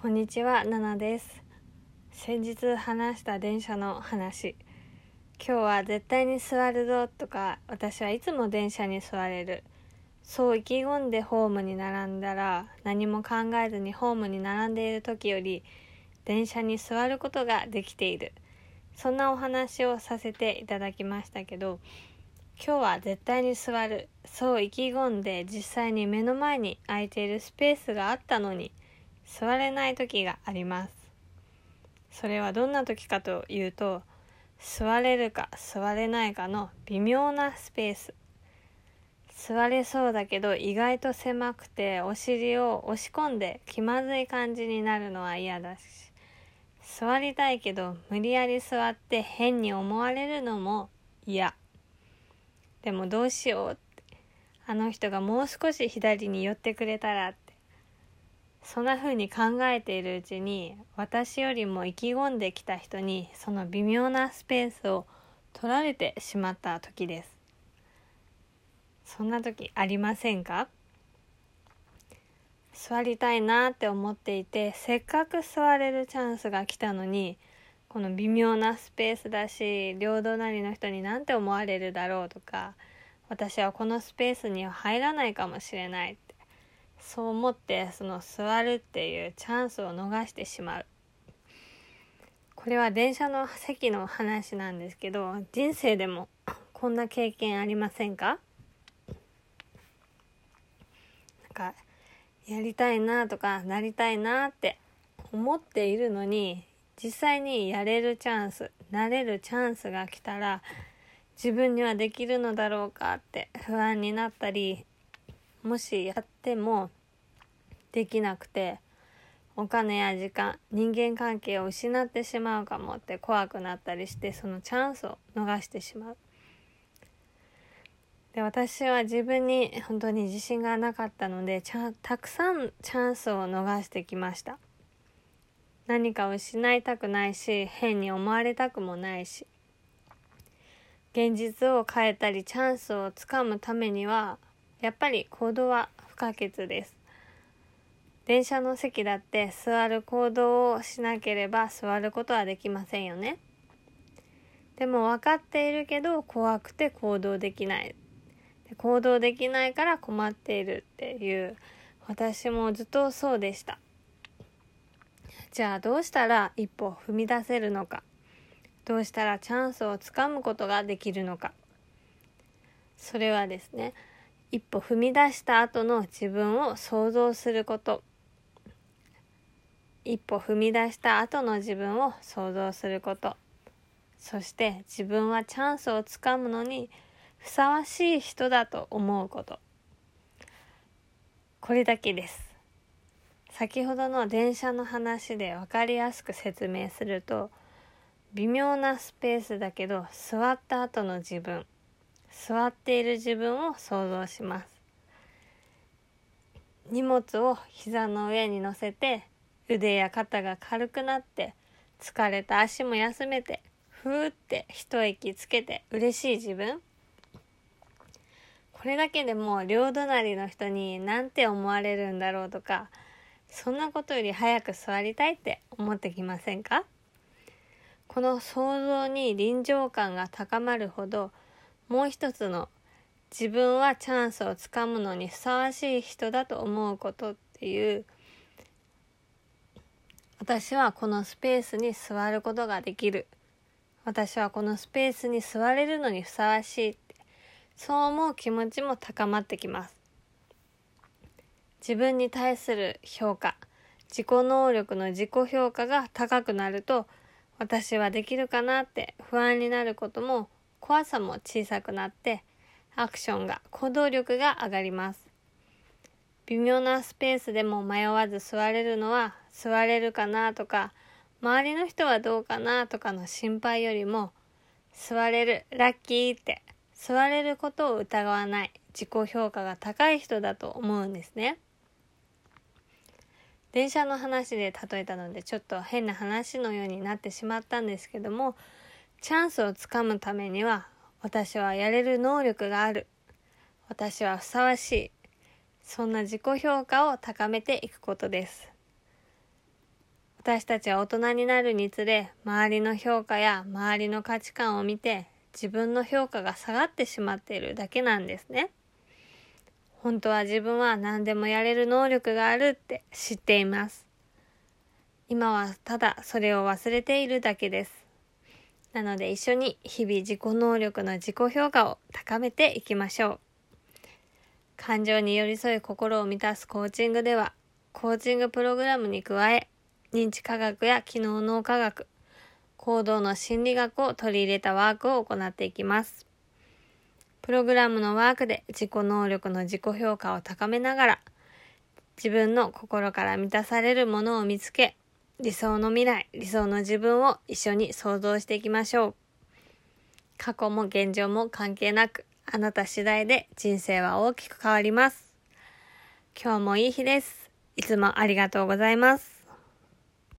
こんにちは、ナナです。先日話した電車の話。今日は絶対に座るぞとか、私はいつも電車に座れる。そう意気込んでホームに並んだら、何も考えずにホームに並んでいる時より、電車に座ることができている。そんなお話をさせていただきましたけど、今日は絶対に座る。そう意気込んで実際に目の前に空いているスペースがあったのに、座れない時があります。それはどんな時かというと座れるか座れないかの微妙なスペース。座れそうだけど意外と狭くてお尻を押し込んで気まずい感じになるのは嫌だし座りたいけど無理やり座って変に思われるのも嫌。でもどうしようってあの人がもう少し左に寄ってくれたらってそんな風に考えているうちに私よりも意気込んできた人にその微妙なスペースを取られてしまった時です。そんな時ありませんか？座りたいなって思っていてせっかく座れるチャンスが来たのにこの微妙なスペースだし両隣の人に何て思われるだろうとか私はこのスペースには入らないかもしれない。ってそう思ってその座るっていうチャンスを逃してしまう。これは電車の席の話なんですけど人生でも こんな経験ありませんか？なんかやりたいなとかなりたいなって思っているのに実際にやれるチャンスなれるチャンスが来たら自分にはできるのだろうかって不安になったりもしやってもできなくてお金や時間人間関係を失ってしまうかもって怖くなったりしてそのチャンスを逃してしまう。で私は自分に本当に自信がなかったのでたくさんチャンスを逃してきました何かを失いたくないし変に思われたくもないし現実を変えたりチャンスをつかむためにはやっぱり行動は不可欠です。電車の席だって座る行動をしなければ座ることはできませんよね。でも分かっているけど怖くて行動できない。行動できないから困っているっていう私もずっとそうでした。じゃあどうしたら一歩踏み出せるのか。どうしたらチャンスをつかむことができるのか。それはですね一歩踏み出した後の自分を想像すること。一歩踏み出した後の自分を想像すること。そして自分はチャンスをつかむのにふさわしい人だと思うこと。これだけです。先ほどの電車の話で分かりやすく説明すると微妙なスペースだけど座った後の自分。座っている自分を想像します。荷物を膝の上に乗せて腕や肩が軽くなって疲れた足も休めてふーって一息つけて嬉しい自分。これだけでも両隣の人に何て思われるんだろうとかそんなことより早く座りたいって思ってきませんか？この想像に臨場感が高まるほどもう一つの自分はチャンスをつかむのにふさわしい人だと思うことっていう私はこのスペースに座ることができる。私はこのスペースに座れるのにふさわしいってそう思う気持ちも高まってきます。自分に対する評価自己能力の自己評価が高くなると私はできるかなって不安になることも怖さも小さくなってアクションが行動力が上がります。微妙なスペースでも迷わず座れるのは座れるかなとか周りの人はどうかなとかの心配よりも座れるラッキーって座れることを疑わない自己評価が高い人だと思うんですね。電車の話で例えたのでちょっと変な話のようになってしまったんですけどもチャンスをつかむためには私はやれる能力がある私はふさわしいそんな自己評価を高めていくことです私たちは大人になるにつれ、周りの評価や周りの価値観を見て、自分の評価が下がってしまっているだけなんですね。本当は自分は何でもやれる能力があるって知っています。今はただそれを忘れているだけです。なので一緒に日々自己能力の自己評価を高めていきましょう。感情に寄り添い心を満たすコーチングでは、コーチングプログラムに加え、認知科学や機能脳科学、行動の心理学を取り入れたワークを行っていきます。プログラムのワークで自己能力の自己評価を高めながら、自分の心から満たされるものを見つけ、理想の未来、理想の自分を一緒に想像していきましょう。過去も現状も関係なく、あなた次第で人生は大きく変わります。今日もいい日です。いつもありがとうございます。